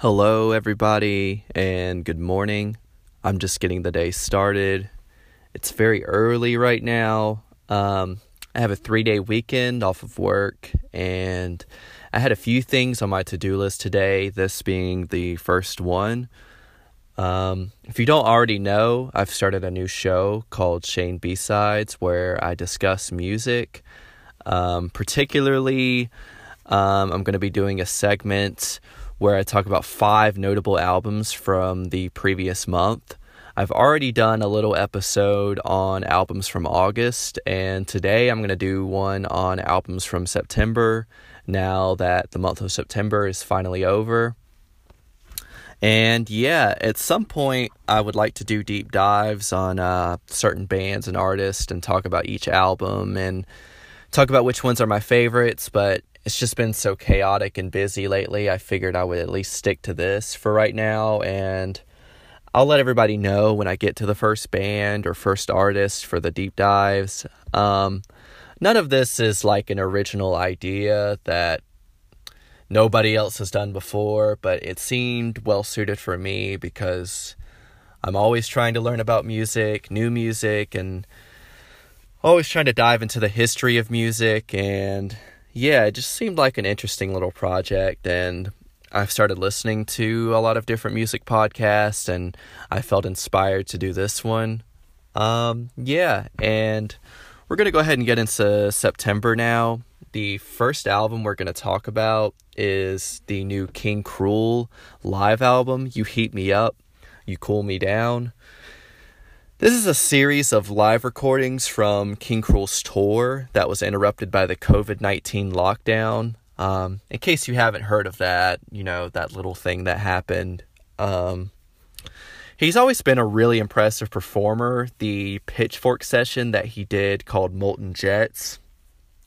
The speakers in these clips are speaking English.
Hello, everybody, and good morning. I'm just getting the day started. It's very early right now. Um, I have a three day weekend off of work, and I had a few things on my to do list today, this being the first one. Um, if you don't already know, I've started a new show called Shane B Sides where I discuss music. Um, particularly, um, I'm going to be doing a segment where I talk about five notable albums from the previous month. I've already done a little episode on albums from August, and today I'm going to do one on albums from September now that the month of September is finally over. And yeah, at some point, I would like to do deep dives on uh, certain bands and artists and talk about each album and talk about which ones are my favorites. But it's just been so chaotic and busy lately. I figured I would at least stick to this for right now and I'll let everybody know when I get to the first band or first artist for the deep dives. Um, none of this is like an original idea that nobody else has done before, but it seemed well suited for me because I'm always trying to learn about music, new music, and always trying to dive into the history of music and yeah, it just seemed like an interesting little project and I've started listening to a lot of different music podcasts and I felt inspired to do this one. Um yeah, and we're going to go ahead and get into September now. The first album we're going to talk about is the new King Krule live album, You Heat Me Up, You Cool Me Down. This is a series of live recordings from King Krule's tour that was interrupted by the COVID 19 lockdown. Um, in case you haven't heard of that, you know, that little thing that happened. Um, he's always been a really impressive performer. The pitchfork session that he did called Molten Jets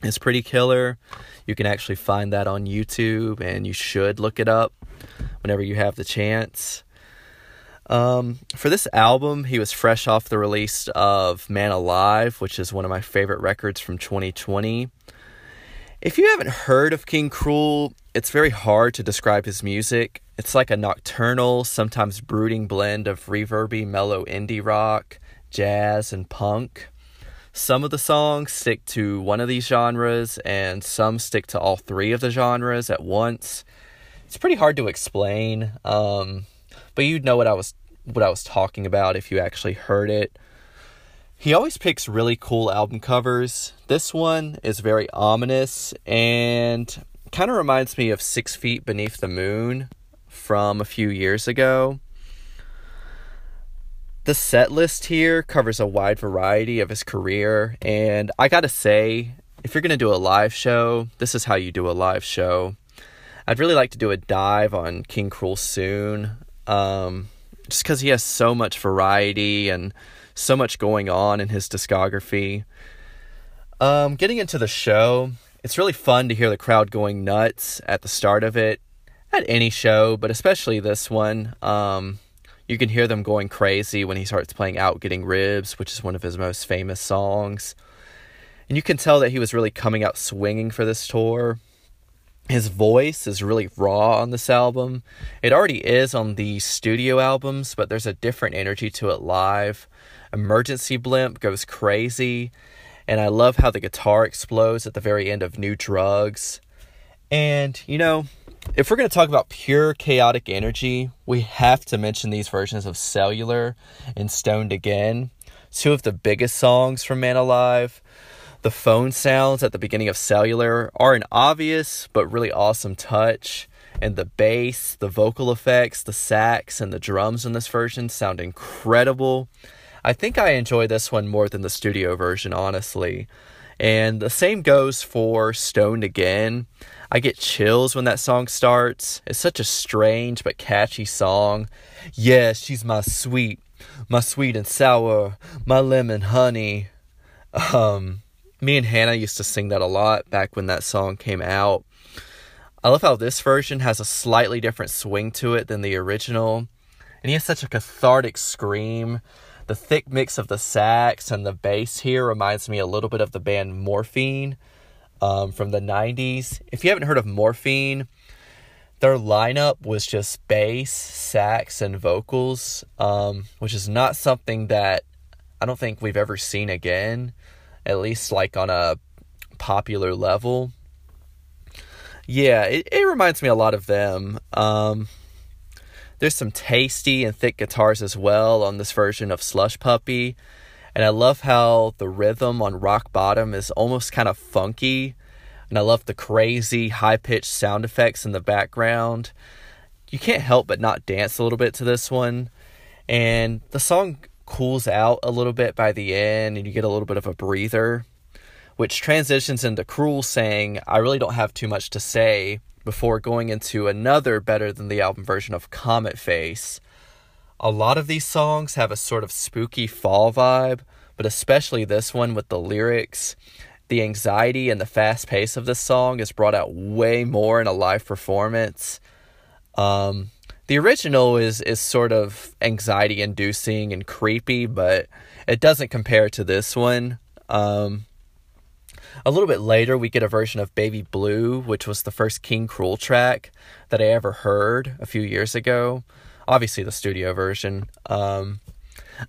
is pretty killer. You can actually find that on YouTube, and you should look it up whenever you have the chance. Um, for this album, he was fresh off the release of Man Alive, which is one of my favorite records from 2020. If you haven't heard of King Krule, it's very hard to describe his music. It's like a nocturnal, sometimes brooding blend of reverby, mellow indie rock, jazz, and punk. Some of the songs stick to one of these genres, and some stick to all three of the genres at once. It's pretty hard to explain. Um, but you'd know what I was what I was talking about if you actually heard it. He always picks really cool album covers. This one is very ominous and kind of reminds me of Six Feet Beneath the Moon from a few years ago. The set list here covers a wide variety of his career, and I gotta say, if you're gonna do a live show, this is how you do a live show. I'd really like to do a dive on King Krule soon um, just because he has so much variety and so much going on in his discography. Um, getting into the show, it's really fun to hear the crowd going nuts at the start of it, at any show, but especially this one. Um, you can hear them going crazy when he starts playing Out Getting Ribs, which is one of his most famous songs. And you can tell that he was really coming out swinging for this tour. His voice is really raw on this album. It already is on the studio albums, but there's a different energy to it live. Emergency Blimp goes crazy, and I love how the guitar explodes at the very end of New Drugs. And, you know, if we're going to talk about pure chaotic energy, we have to mention these versions of Cellular and Stoned Again, two of the biggest songs from Man Alive. The phone sounds at the beginning of Cellular are an obvious but really awesome touch, and the bass, the vocal effects, the sax, and the drums in this version sound incredible. I think I enjoy this one more than the studio version, honestly. And the same goes for Stoned Again. I get chills when that song starts. It's such a strange but catchy song. Yeah, she's my sweet, my sweet and sour, my lemon honey. Um, me and Hannah used to sing that a lot back when that song came out. I love how this version has a slightly different swing to it than the original. And he has such a cathartic scream. The thick mix of the sax and the bass here reminds me a little bit of the band Morphine um, from the 90s. If you haven't heard of Morphine, their lineup was just bass, sax, and vocals, um, which is not something that I don't think we've ever seen again, at least like on a popular level. Yeah, it, it reminds me a lot of them. Um, there's some tasty and thick guitars as well on this version of Slush Puppy. And I love how the rhythm on Rock Bottom is almost kind of funky. And I love the crazy high pitched sound effects in the background. You can't help but not dance a little bit to this one. And the song cools out a little bit by the end, and you get a little bit of a breather, which transitions into Krule saying, I really don't have too much to say before going into another better than the album version of Comet Face. A lot of these songs have a sort of spooky fall vibe, but especially this one with the lyrics. The anxiety and the fast pace of this song is brought out way more in a live performance. Um, the original is is sort of anxiety inducing and creepy, but it doesn't compare to this one. Um, a little bit later, we get a version of Baby Blue, which was the first King Krule track that I ever heard a few years ago. Obviously, the studio version. Um,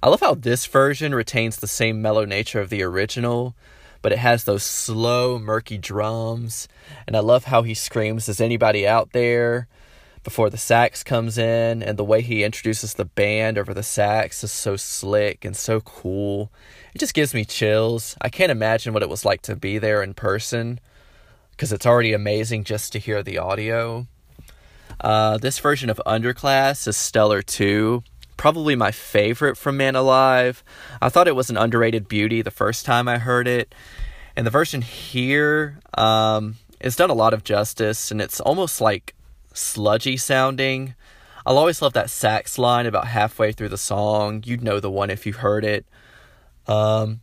I love how this version retains the same mellow nature of the original, but it has those slow, murky drums. And I love how he screams, Is anybody out there? Before the sax comes in, and the way he introduces the band over the sax is so slick and so cool. It just gives me chills. I can't imagine what it was like to be there in person because it's already amazing just to hear the audio. Uh, this version of Underclass is stellar too. Probably my favorite from Man Alive. I thought it was an underrated beauty the first time I heard it. And the version here um, done a lot of justice, and it's almost like sludgy sounding. I'll always love that sax line about halfway through the song. You'd know the one if you heard it. Um,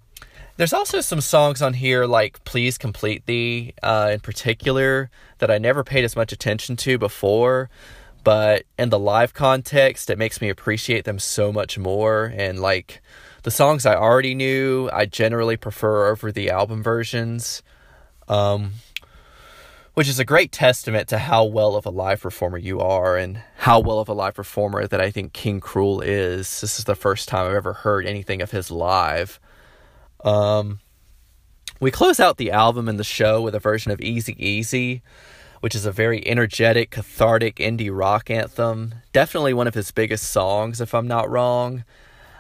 there's also some songs on here like Please Complete Thee uh, in particular that I never paid as much attention to before, but in the live context, it makes me appreciate them so much more. And like the songs I already knew, I generally prefer over the album versions. Um, which is a great testament to how well of a live performer you are and how well of a live performer that I think King Krule is. This is the first time I've ever heard anything of his live. Um, we close out the album and the show with a version of Easy Easy, which is a very energetic, cathartic indie rock anthem. Definitely one of his biggest songs, if I'm not wrong.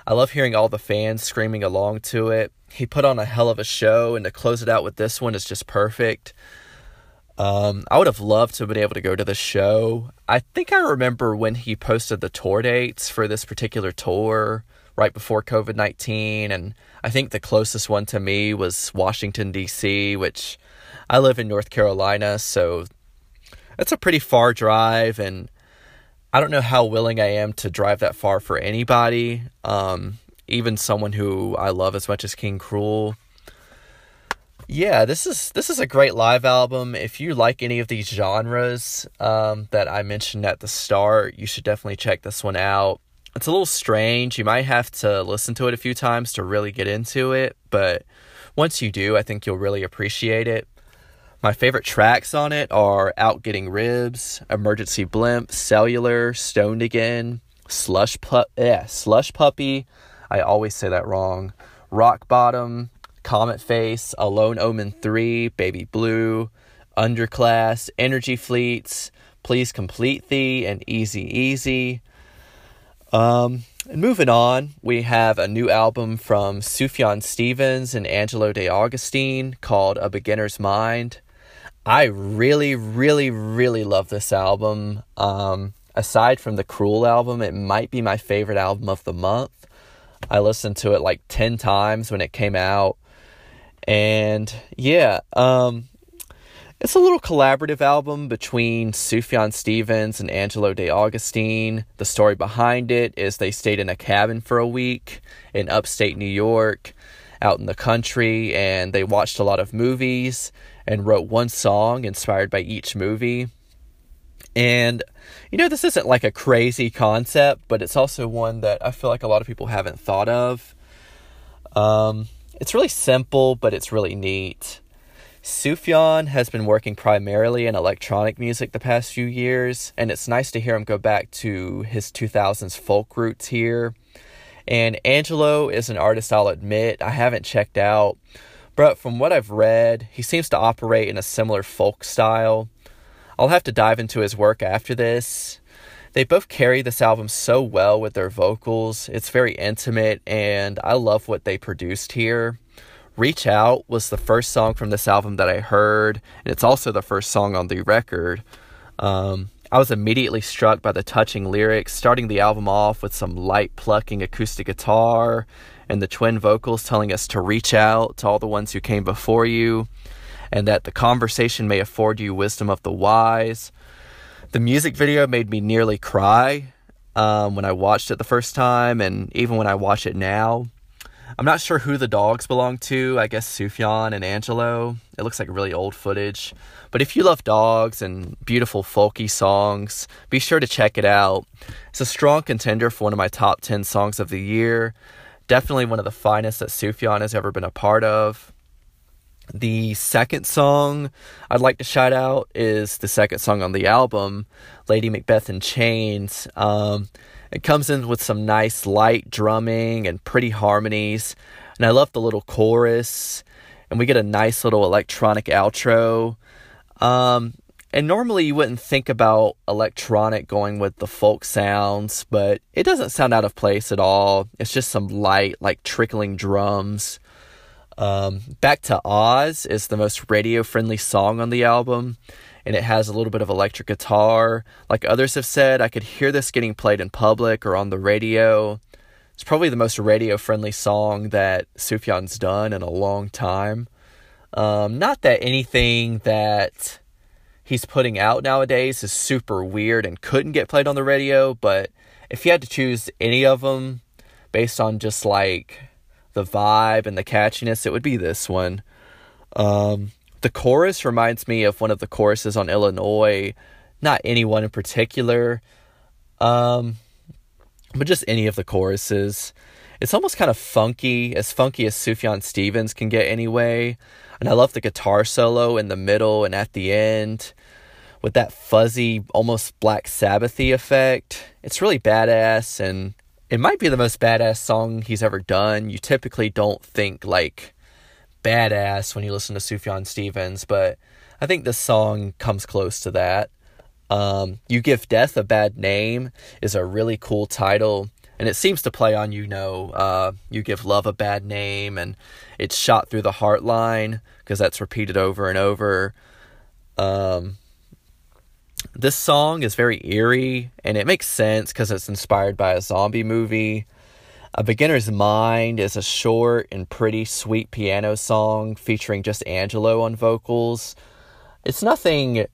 I love hearing all the fans screaming along to it. He put on a hell of a show, and to close it out with this one is just perfect. Um, I would have loved to have been able to go to the show. I think I remember when he posted the tour dates for this particular tour right before COVID 19. And I think the closest one to me was Washington, D.C., which I live in North Carolina. So it's a pretty far drive. And I don't know how willing I am to drive that far for anybody, um, even someone who I love as much as King Krule yeah, this is this is a great live album. If you like any of these genres um, that I mentioned at the start, you should definitely check this one out. It's a little strange. You might have to listen to it a few times to really get into it, but once you do, I think you'll really appreciate it. My favorite tracks on it are Out Getting Ribs, Emergency Blimp, Cellular, Stoned Again, Slush Pup, yeah, Slush Puppy. I always say that wrong. Rock Bottom, Comet Face, Alone Omen 3, Baby Blue, Underclass, Energy Fleets, Please Complete Thee, and Easy Easy. Um, and moving on, we have a new album from Sufjan Stevens and Angelo De Augustine called A Beginner's Mind. I really, really, really love this album. Um, aside from the Krule album, it might be my favorite album of the month. I listened to it like 10 times when it came out. And yeah, um, it's a little collaborative album between Sufjan Stevens and Angelo De Augustine. The story behind it is they stayed in a cabin for a week in upstate New York, out in the country, and they watched a lot of movies and wrote one song inspired by each movie. And, you know, this isn't like a crazy concept, but it's also one that I feel like a lot of people haven't thought of. Um, it's really simple, but it's really neat. Sufjan has been working primarily in electronic music the past few years, and it's nice to hear him go back to his 2000s folk roots here. And Angelo is an artist I'll admit I haven't checked out, but from what I've read, he seems to operate in a similar folk style. I'll have to dive into his work after this. They both carry this album so well with their vocals. It's very intimate, and I love what they produced here. Reach Out was the first song from this album that I heard, and it's also the first song on the record. Um, I was immediately struck by the touching lyrics, starting the album off with some light plucking acoustic guitar and the twin vocals telling us to reach out to all the ones who came before you, and that the conversation may afford you wisdom of the wise. The music video made me nearly cry um, when I watched it the first time, and even when I watch it now. I'm not sure who the dogs belong to. I guess Sufjan and Angelo. It looks like really old footage. But if you love dogs and beautiful folky songs, be sure to check it out. It's a strong contender for one of my top 10 songs of the year. Definitely one of the finest that Sufjan has ever been a part of. The second song I'd like to shout out is the second song on the album, Lady Macbeth in Chains. Um, it comes in with some nice light drumming and pretty harmonies. And I love the little chorus. And we get a nice little electronic outro. Um, and normally you wouldn't think about electronic going with the folk sounds, but it doesn't sound out of place at all. It's just some light, like trickling drums. Um, Back to Oz is the most radio friendly song on the album and it has a little bit of electric guitar. Like others have said, I could hear this getting played in public or on the radio. It's probably the most radio friendly song that Sufjan's done in a long time. Um, not that anything that he's putting out nowadays is super weird and couldn't get played on the radio, but if you had to choose any of them based on just like the vibe and the catchiness, it would be this one. Um, the chorus reminds me of one of the choruses on Illinois, not anyone in particular, um, but just any of the choruses. It's almost kind of funky, as funky as Sufjan Stevens can get anyway. And I love the guitar solo in the middle and at the end with that fuzzy, almost Black Sabbathy effect. It's really badass and it might be the most badass song he's ever done. You typically don't think like badass when you listen to Sufjan Stevens, but I think this song comes close to that. Um, you Give Death a Bad Name is a really cool title, and it seems to play on, you know, uh, You Give Love a Bad Name, and it's shot through the heart line because that's repeated over and over. Um, this song is very eerie, and it makes sense because it's inspired by a zombie movie. A Beginner's Mind is a short and pretty sweet piano song featuring just Angelo on vocals. It's nothing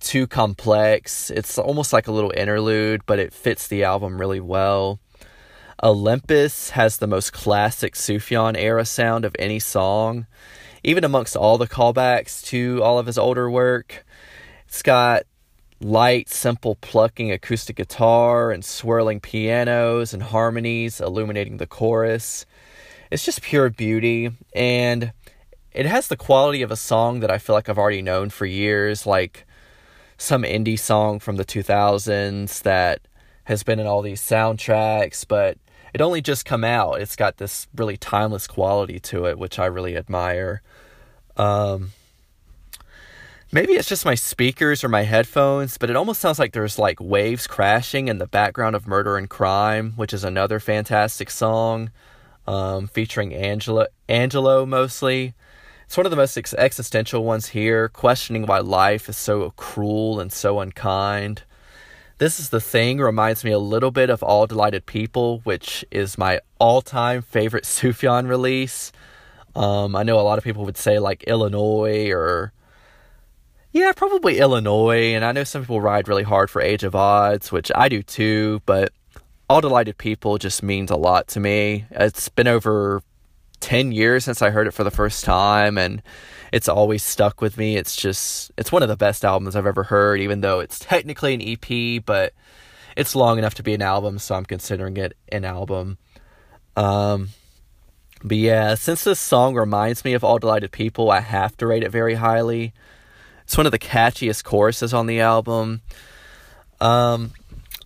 too complex. It's almost like a little interlude, but it fits the album really well. Olympus has the most classic Sufjan era sound of any song, even amongst all the callbacks to all of his older work. It's got light, simple plucking acoustic guitar and swirling pianos and harmonies illuminating the chorus. It's just pure beauty, and it has the quality of a song that I feel like I've already known for years, like some indie song from the 2000s that has been in all these soundtracks, but it only just come out. It's got this really timeless quality to it, which I really admire. Um, Maybe it's just my speakers or my headphones, but it almost sounds like there's like waves crashing in the background of Murder and Crime, which is another fantastic song um, featuring Angela, Angelo mostly. It's one of the most ex- existential ones here, questioning why life is so cruel and so unkind. This is the thing reminds me a little bit of All Delighted People, which is my all time favorite Sufjan release. Um, I know a lot of people would say like Illinois or yeah, probably Illinois. And I know some people ride really hard for Age of Adz, which I do too, but All Delighted People just means a lot to me. It's been over 10 years since I heard it for the first time, and it's always stuck with me. It's just, it's one of the best albums I've ever heard, even though it's technically an EP, but it's long enough to be an album, so I'm considering it an album. Um, But yeah, since this song reminds me of All Delighted People, I have to rate it very highly. It's one of the catchiest choruses on the album. Um,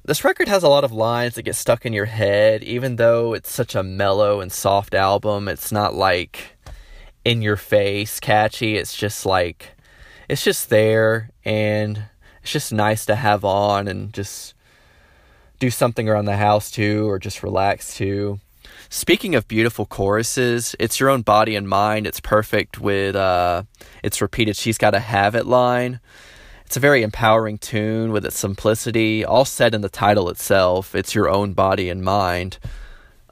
this record has a lot of lines that get stuck in your head, even though it's such a mellow and soft album. It's not like in your face catchy. It's just like, it's just there and it's just nice to have on and just do something around the house too, or just relax too. Speaking of beautiful choruses, it's your own body and mind. It's perfect with uh, it's repeated. She's got to have it line. It's a very empowering tune with its simplicity, all said in the title itself. It's your own body and mind.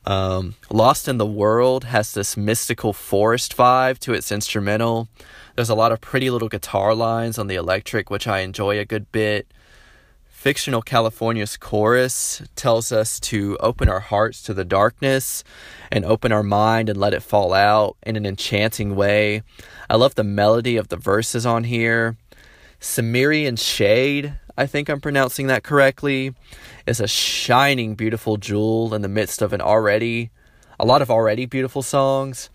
Um, Lost in the World has this mystical forest vibe to its instrumental. There's a lot of pretty little guitar lines on the electric, which I enjoy a good bit. Fictional California's chorus tells us to open our hearts to the darkness and open our mind and let it fall out in an enchanting way. I love the melody of the verses on here. Cimmerian Shade, I think I'm pronouncing that correctly, is a shining, beautiful jewel in the midst of an already, a lot of already beautiful songs.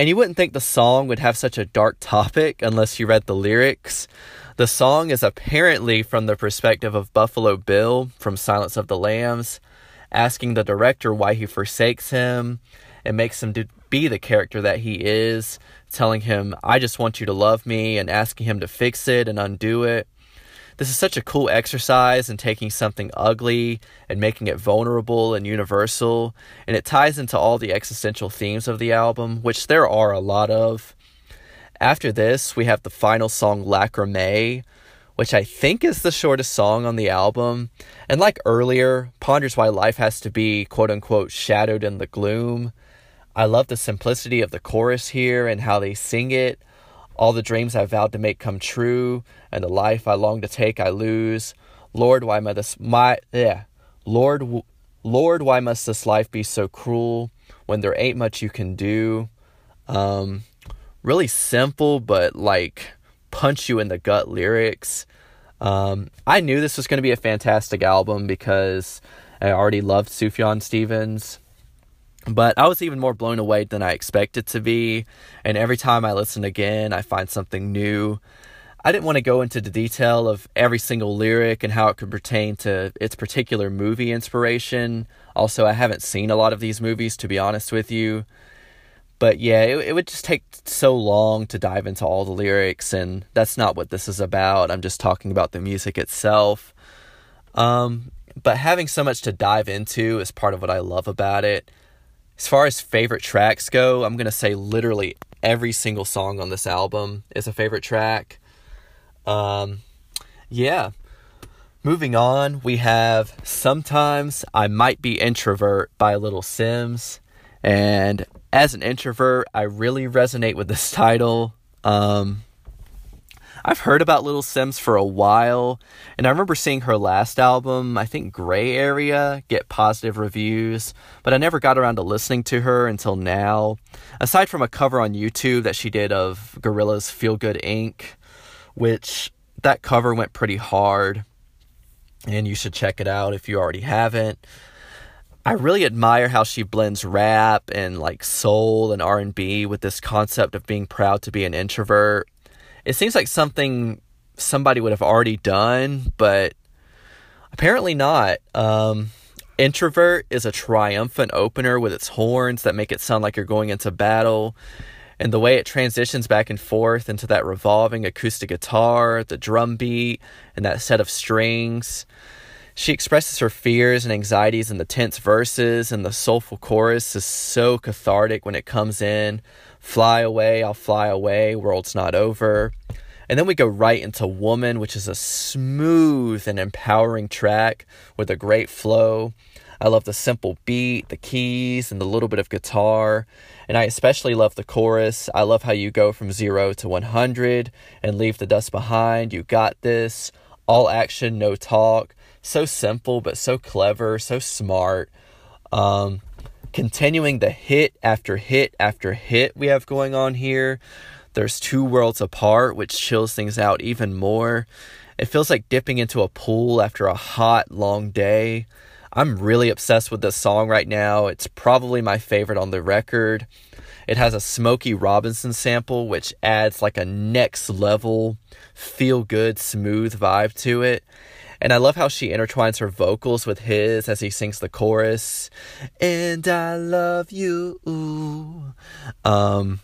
And you wouldn't think the song would have such a dark topic unless you read the lyrics. The song is apparently from the perspective of Buffalo Bill from Silence of the Lambs, asking the director why he forsakes him and makes him be the character that he is, telling him, I just want you to love me, and asking him to fix it and undo it. This is such a cool exercise in taking something ugly and making it vulnerable and universal, and it ties into all the existential themes of the album, which there are a lot of. After this, we have the final song, Lacrimae, which I think is the shortest song on the album. And like earlier, ponders why life has to be quote unquote shadowed in the gloom. I love the simplicity of the chorus here and how they sing it. All the dreams I vowed to make come true, and the life I long to take I lose. Lord, why must this my yeah, Lord, Lord, why must this life be so cruel when there ain't much you can do? Um, really simple, but like punch you in the gut lyrics. Um, I knew this was going to be a fantastic album because I already loved Sufjan Stevens. But I was even more blown away than I expected to be. And every time I listen again, I find something new. I didn't want to go into the detail of every single lyric and how it could pertain to its particular movie inspiration. Also, I haven't seen a lot of these movies, to be honest with you. But yeah, it, it would just take so long to dive into all the lyrics, and that's not what this is about. I'm just talking about the music itself. Um, but having so much to dive into is part of what I love about it. As far as favorite tracks go, I'm going to say literally every single song on this album is a favorite track. Um, yeah. Moving on, we have Sometimes I Might Be Introvert by Little Simz. And as an introvert, I really resonate with this title. Um, I've heard about Little Simz for a while, and I remember seeing her last album, I think Grey Area, get positive reviews, but I never got around to listening to her until now. Aside from a cover on YouTube that she did of Gorillaz Feel Good Inc., which that cover went pretty hard, and you should check it out if you already haven't. I really admire how she blends rap and like soul and R&B with this concept of being proud to be an introvert it seems like something somebody would have already done, but apparently not. Um, Introvert is a triumphant opener with its horns that make it sound like you're going into battle. And the way it transitions back and forth into that revolving acoustic guitar, the drum beat, and that set of strings. She expresses her fears and anxieties in the tense verses, and the soulful chorus is so cathartic when it comes in. Fly Away, I'll Fly Away, World's Not Over. And then we go right into Woman, which is a smooth and empowering track with a great flow. I love the simple beat, the keys, and the little bit of guitar. And I especially love the chorus. I love how you go from zero to 100 and leave the dust behind. You got this. All action, no talk. So simple, but so clever, so smart. Um, continuing the hit after hit after hit we have going on here. There's two worlds apart, which chills things out even more. It feels like dipping into a pool after a hot, long day. I'm really obsessed with this song right now. It's probably my favorite on the record. It has a Smokey Robinson sample, which adds like a next level, feel good, smooth vibe to it. And I love how she intertwines her vocals with his as he sings the chorus. And I love you. Um,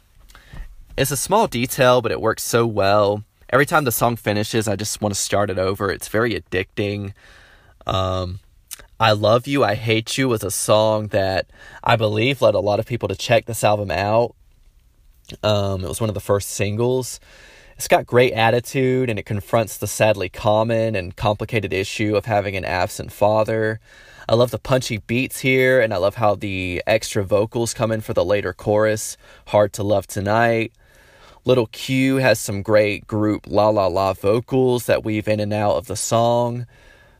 it's a small detail, but it works so well. Every time the song finishes, I just want to start it over. It's very addicting. Um, I Love You, I Hate You was a song that I believe led a lot of people to check this album out. Um, it was one of the first singles. It's got great attitude and it confronts the sadly common and complicated issue of having an absent father. I love the punchy beats here and I love how the extra vocals come in for the later chorus, Hard to Love Tonight. Little Q has some great group la la la vocals that weave in and out of the song.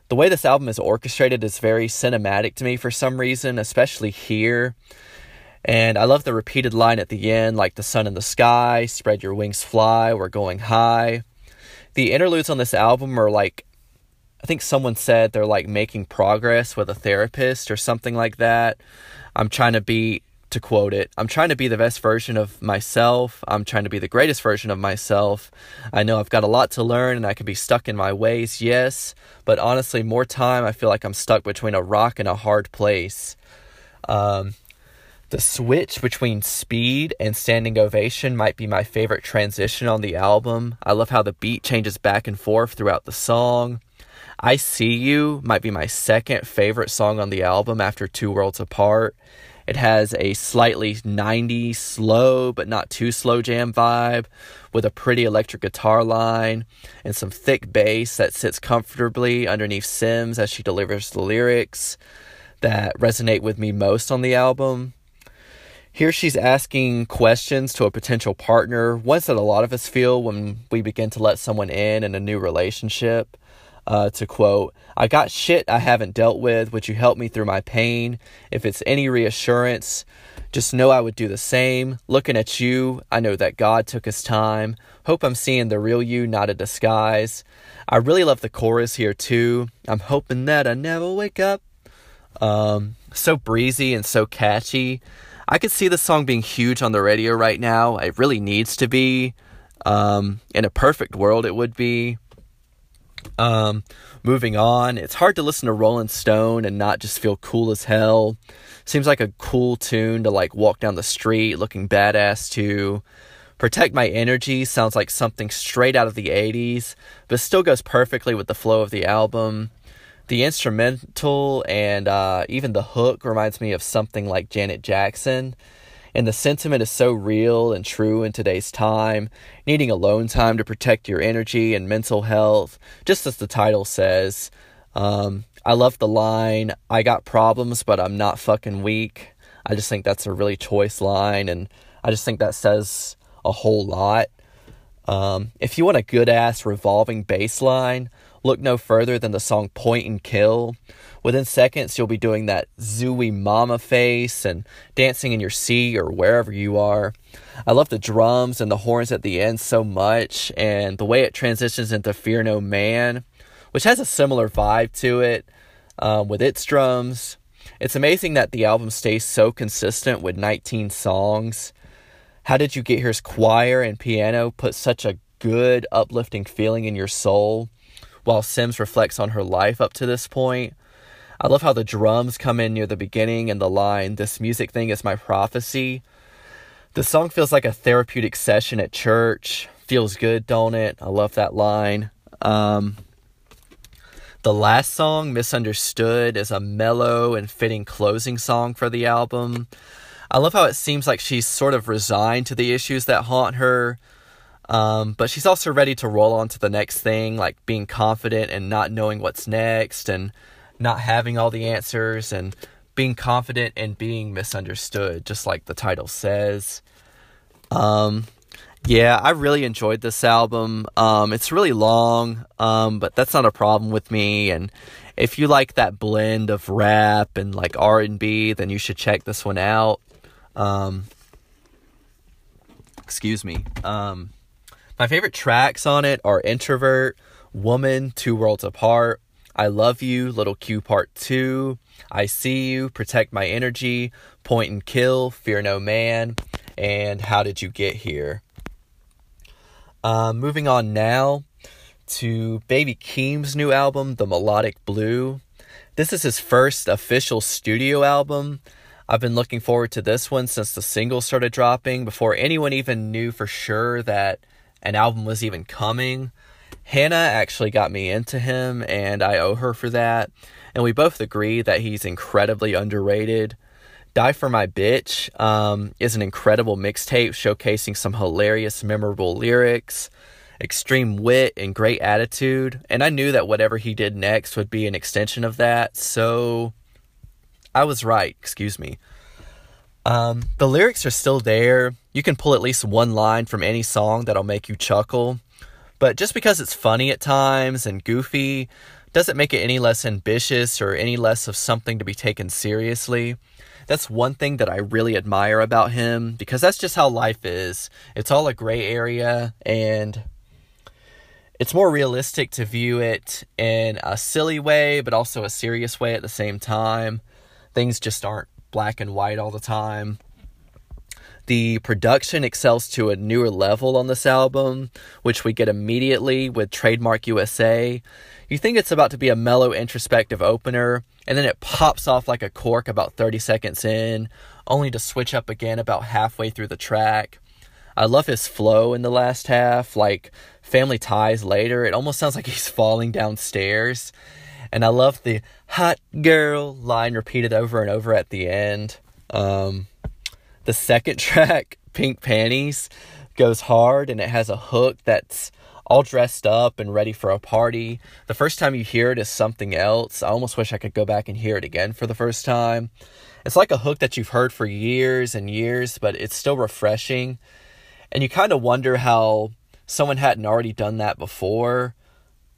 The way this album is orchestrated is very cinematic to me for some reason, especially here. And I love the repeated line at the end, like the sun in the sky, spread your wings, fly, we're going high. The interludes on this album are like, I think someone said they're like making progress with a therapist or something like that. I'm trying to be, to quote it, I'm trying to be the best version of myself. I'm trying to be the greatest version of myself. I know I've got a lot to learn and I could be stuck in my ways, yes, but honestly, more time, I feel like I'm stuck between a rock and a hard place. Um, the switch between speed and standing ovation might be my favorite transition on the album. I love how the beat changes back and forth throughout the song. I See You might be my second favorite song on the album after Two Worlds Apart. It has a slightly 90s slow but not too slow jam vibe with a pretty electric guitar line and some thick bass that sits comfortably underneath Simz as she delivers the lyrics that resonate with me most on the album. Here she's asking questions to a potential partner, ones that a lot of us feel when we begin to let someone in in a new relationship. Uh, to quote, I got shit I haven't dealt with. Would you help me through my pain? If it's any reassurance, just know I would do the same. Looking at you, I know that God took his time. Hope I'm seeing the real you, not a disguise. I really love the chorus here too. I'm hoping that I never wake up. Um, so breezy and so catchy. I could see this song being huge on the radio right now. It really needs to be. Um, in a perfect world, it would be. Um, moving on, it's hard to listen to Rolling Stone and not just feel cool as hell. Seems like a cool tune to like walk down the street looking badass to. Protect My Energy sounds like something straight out of the 80s, but still goes perfectly with the flow of the album. The instrumental and uh, even the hook reminds me of something like Janet Jackson. And the sentiment is so real and true in today's time, needing alone time to protect your energy and mental health, just as the title says. Um, I love the line, I got problems, but I'm not fucking weak. I just think that's a really choice line, and I just think that says a whole lot. Um, if you want a good ass revolving bass line, look no further than the song Point and Kill. Within seconds, you'll be doing that zooey mama face and dancing in your seat or wherever you are. I love the drums and the horns at the end so much, and the way it transitions into Fear No Man, which has a similar vibe to it um, with its drums. It's amazing that the album stays so consistent with 19 songs. How Did You Get Here's choir and piano put such a good, uplifting feeling in your soul while Simz reflects on her life up to this point. I love how the drums come in near the beginning and the line, This music thing is my prophecy. The song feels like a therapeutic session at church. Feels good, don't it? I love that line. Um, the last song, Misunderstood, is a mellow and fitting closing song for the album. I love how it seems like she's sort of resigned to the issues that haunt her, um, but she's also ready to roll on to the next thing, like being confident and not knowing what's next and not having all the answers and being confident and being misunderstood, just like the title says. Um, yeah, I really enjoyed this album. Um, it's really long, um, but that's not a problem with me. And if you like that blend of rap and like R and B, then you should check this one out. Um, excuse me. Um, my favorite tracks on it are Introvert, Woman, Two Worlds Apart, I Love You, Little Q Part 2, I See You, Protect My Energy, Point and Kill, Fear No Man, and How Did You Get Here? Uh, moving on now to Baby Keem's new album, The Melodic Blue. This is his first official studio album. I've been looking forward to this one since the singles started dropping before anyone even knew for sure that an album was even coming. Hannah actually got me into him, and I owe her for that. And we both agree that he's incredibly underrated. Die for My Bitch um, is an incredible mixtape showcasing some hilarious, memorable lyrics, extreme wit, and great attitude. And I knew that whatever he did next would be an extension of that, so I was right, excuse me. Um, the lyrics are still there. You can pull at least one line from any song that'll make you chuckle. But just because it's funny at times and goofy doesn't make it any less ambitious or any less of something to be taken seriously. That's one thing that I really admire about him because that's just how life is. It's all a gray area and it's more realistic to view it in a silly way, but also a serious way at the same time things just aren't black and white all the time. The production excels to a newer level on this album, which we get immediately with Trademark USA. You think it's about to be a mellow, introspective opener, and then it pops off like a cork about 30 seconds in, only to switch up again about halfway through the track. I love his flow in the last half, like Family Ties later. It almost sounds like he's falling downstairs. And I love the hot girl line repeated over and over at the end. Um, the second track, Pink Panties, goes hard and it has a hook that's all dressed up and ready for a party. The first time you hear it is something else. I almost wish I could go back and hear it again for the first time. It's like a hook that you've heard for years and years, but it's still refreshing. And you kind of wonder how someone hadn't already done that before.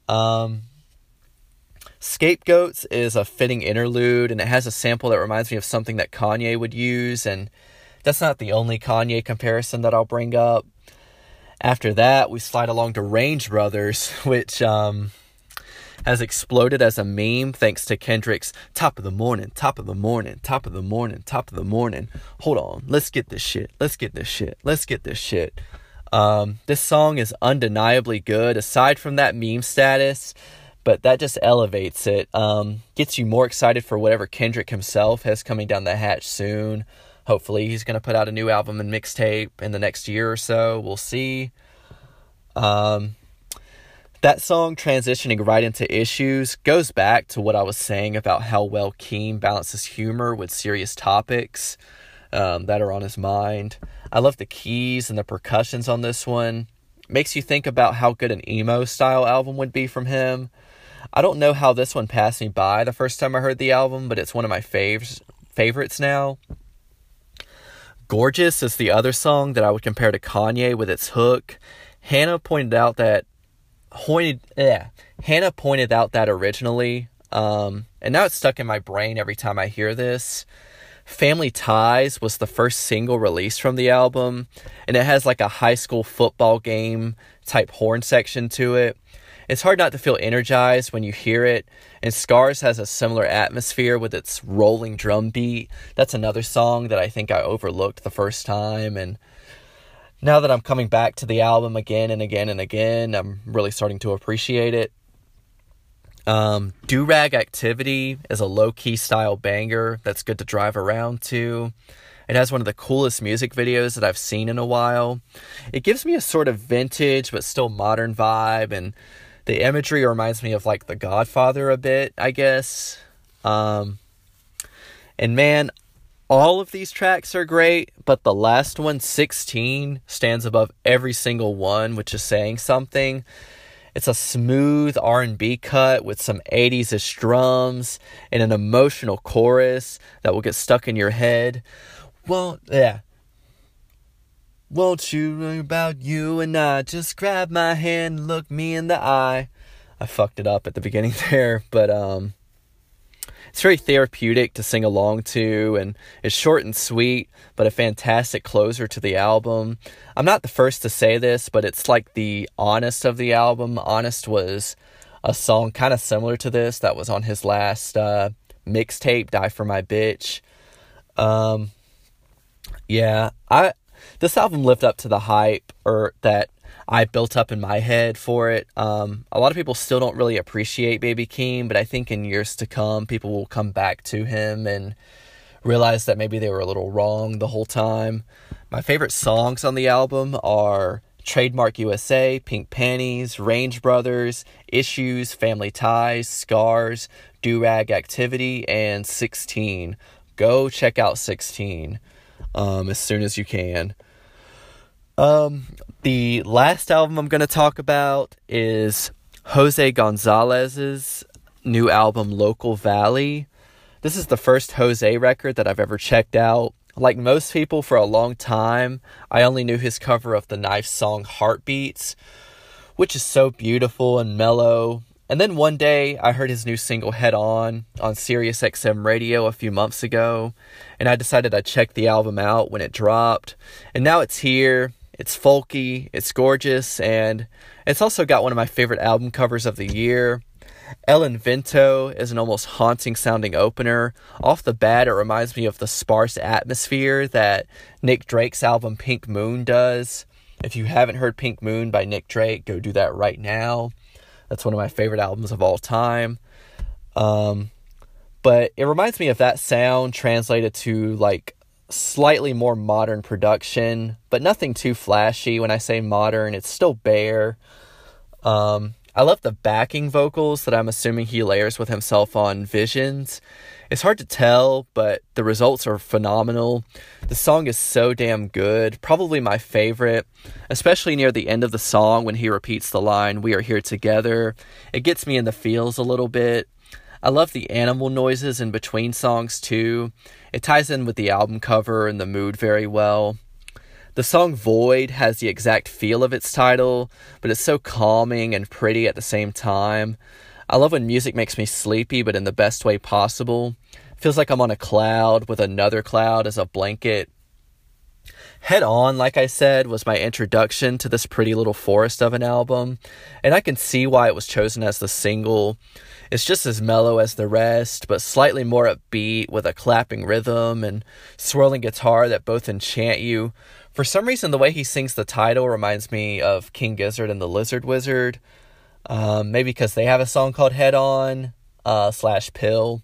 Um, Scapegoats is a fitting interlude, and it has a sample that reminds me of something that Kanye would use, and that's not the only Kanye comparison that I'll bring up. After that, we slide along to Range Brothers, which um, has exploded as a meme thanks to Kendrick's top of the morning, top of the morning, top of the morning, top of the morning. Hold on, let's get this shit, let's get this shit, let's get this shit. Um, this song is undeniably good. Aside from that meme status, but that just elevates it. Um, gets you more excited for whatever Kendrick himself has coming down the hatch soon. Hopefully, he's going to put out a new album and mixtape in the next year or so. We'll see. Um, that song transitioning right into issues goes back to what I was saying about how well Keem balances humor with serious topics um, that are on his mind. I love the keys and the percussions on this one. Makes you think about how good an emo style album would be from him. I don't know how this one passed me by the first time I heard the album, but it's one of my faves, favorites now. Gorgeous is the other song that I would compare to Kanye with its hook. Hannah pointed out that pointed yeah, Hannah pointed out that originally, um, and now it's stuck in my brain every time I hear this. Family Ties was the first single released from the album, and it has like a high school football game type horn section to it. It's hard not to feel energized when you hear it, and Scars has a similar atmosphere with its rolling drum beat. That's another song that I think I overlooked the first time, and now that I'm coming back to the album again and again and again, I'm really starting to appreciate it. Um, Do Rag Activity is a low key style banger that's good to drive around to. It has one of the coolest music videos that I've seen in a while. It gives me a sort of vintage but still modern vibe, and the imagery reminds me of like The Godfather a bit, I guess. Um, and man, all of these tracks are great, but the last one, 16, stands above every single one, which is saying something. It's a smooth R&B cut with some 80s-ish drums and an emotional chorus that will get stuck in your head. Well, yeah, won't you worry about you and I? Just grab my hand, look me in the eye. I fucked it up at the beginning there, but um it's very therapeutic to sing along to and it's short and sweet, but a fantastic closer to the album. I'm not the first to say this, but it's like the honest of the album. Honest was a song kind of similar to this that was on his last uh, mixtape, Die for My Bitch. Um, yeah, I this album lived up to the hype or that I built up in my head for it. Um, a lot of people still don't really appreciate Baby Keem, but I think in years to come, people will come back to him and realize that maybe they were a little wrong the whole time. My favorite songs on the album are Trademark USA, Pink Panties, Range Brothers, Issues, Family Ties, Scars, Do Rag Activity, and 16. Go check out 16 um, as soon as you can. Um, the last album I'm going to talk about is Jose Gonzalez's new album, Local Valley. This is the first Jose record that I've ever checked out. Like most people, for a long time, I only knew his cover of the Knife song Heartbeats, which is so beautiful and mellow. And then one day, I heard his new single Head On on Sirius XM radio a few months ago, and I decided I'd check the album out when it dropped. And now it's here, it's folky, it's gorgeous, and it's also got one of my favorite album covers of the year. El Invento is an almost haunting sounding opener. Off the bat, it reminds me of the sparse atmosphere that Nick Drake's album Pink Moon does. If you haven't heard Pink Moon by Nick Drake, go do that right now. That's one of my favorite albums of all time. Um, but it reminds me of that sound translated to like slightly more modern production, but nothing too flashy. When I say modern, it's still bare. Um, I love the backing vocals that I'm assuming he layers with himself on Visions. It's hard to tell, but the results are phenomenal. The song is so damn good, probably my favorite, especially near the end of the song when he repeats the line, We are here together. It gets me in the feels a little bit. I love the animal noises in between songs too. It ties in with the album cover and the mood very well. The song Void has the exact feel of its title, but it's so calming and pretty at the same time. I love when music makes me sleepy, but in the best way possible. Feels like I'm on a cloud with another cloud as a blanket. Head On, like I said, was my introduction to this pretty little forest of an album, and I can see why it was chosen as the single. It's just as mellow as the rest, but slightly more upbeat with a clapping rhythm and swirling guitar that both enchant you. For some reason, the way he sings the title reminds me of King Gizzard and the Lizard Wizard. Um, maybe because they have a song called Head On uh, slash Pill.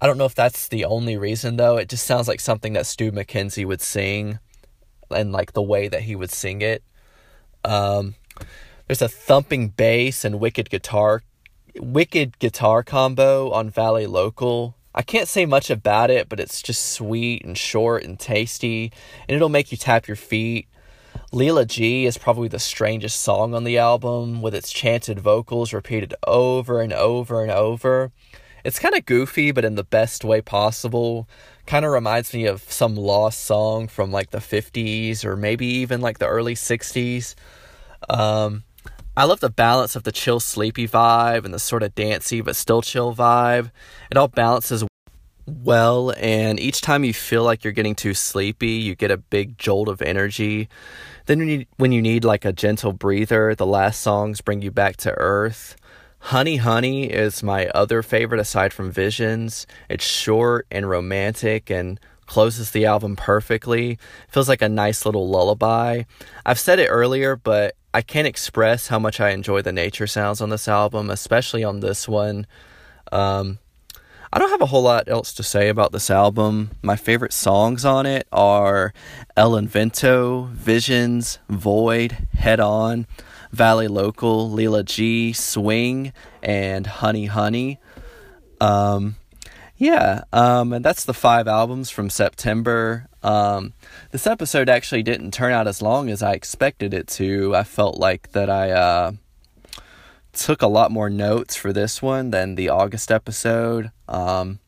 I don't know if that's the only reason though. It just sounds like something that Stu Mackenzie would sing and like the way that he would sing it. Um, there's a thumping bass and wicked guitar wicked guitar combo on Valle Local. I can't say much about it, but it's just sweet and short and tasty, and it'll make you tap your feet. Lilla G is probably the strangest song on the album, with its chanted vocals repeated over and over and over. It's kind of goofy, but in the best way possible. Kind of reminds me of some lost song from like the 50s or maybe even like the early 60s. Um, I love the balance of the chill, sleepy vibe and the sort of dancey but still chill vibe. It all balances well, and each time you feel like you're getting too sleepy, you get a big jolt of energy. Then when you, when you need like a gentle breather, the last songs bring you back to earth. Honey Honey is my other favorite aside from Visions. It's short and romantic and closes the album perfectly. Feels like a nice little lullaby. I've said it earlier, but I can't express how much I enjoy the nature sounds on this album, especially on this one. Um, I don't have a whole lot else to say about this album. My favorite songs on it are El Invento, Visions, Void, Head On. Valle Local, Lilla G, Swing, and Honey Honey. Um, yeah, um, and that's the five albums from September. Um, this episode actually didn't turn out as long as I expected it to. I felt like that I uh, took a lot more notes for this one than the August episode. Um,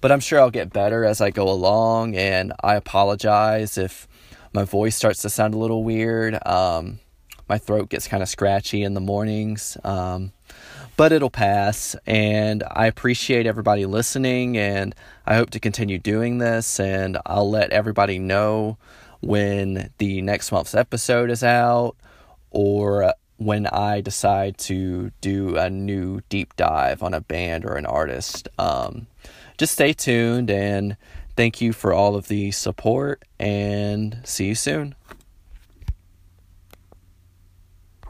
but I'm sure I'll get better as I go along, and I apologize if my voice starts to sound a little weird. Um, my throat gets kind of scratchy in the mornings. Um, but it'll pass. And I appreciate everybody listening, and I hope to continue doing this. And I'll let everybody know when the next month's episode is out or when I decide to do a new deep dive on a band or an artist. Um, just stay tuned and thank you for all of the support and see you soon.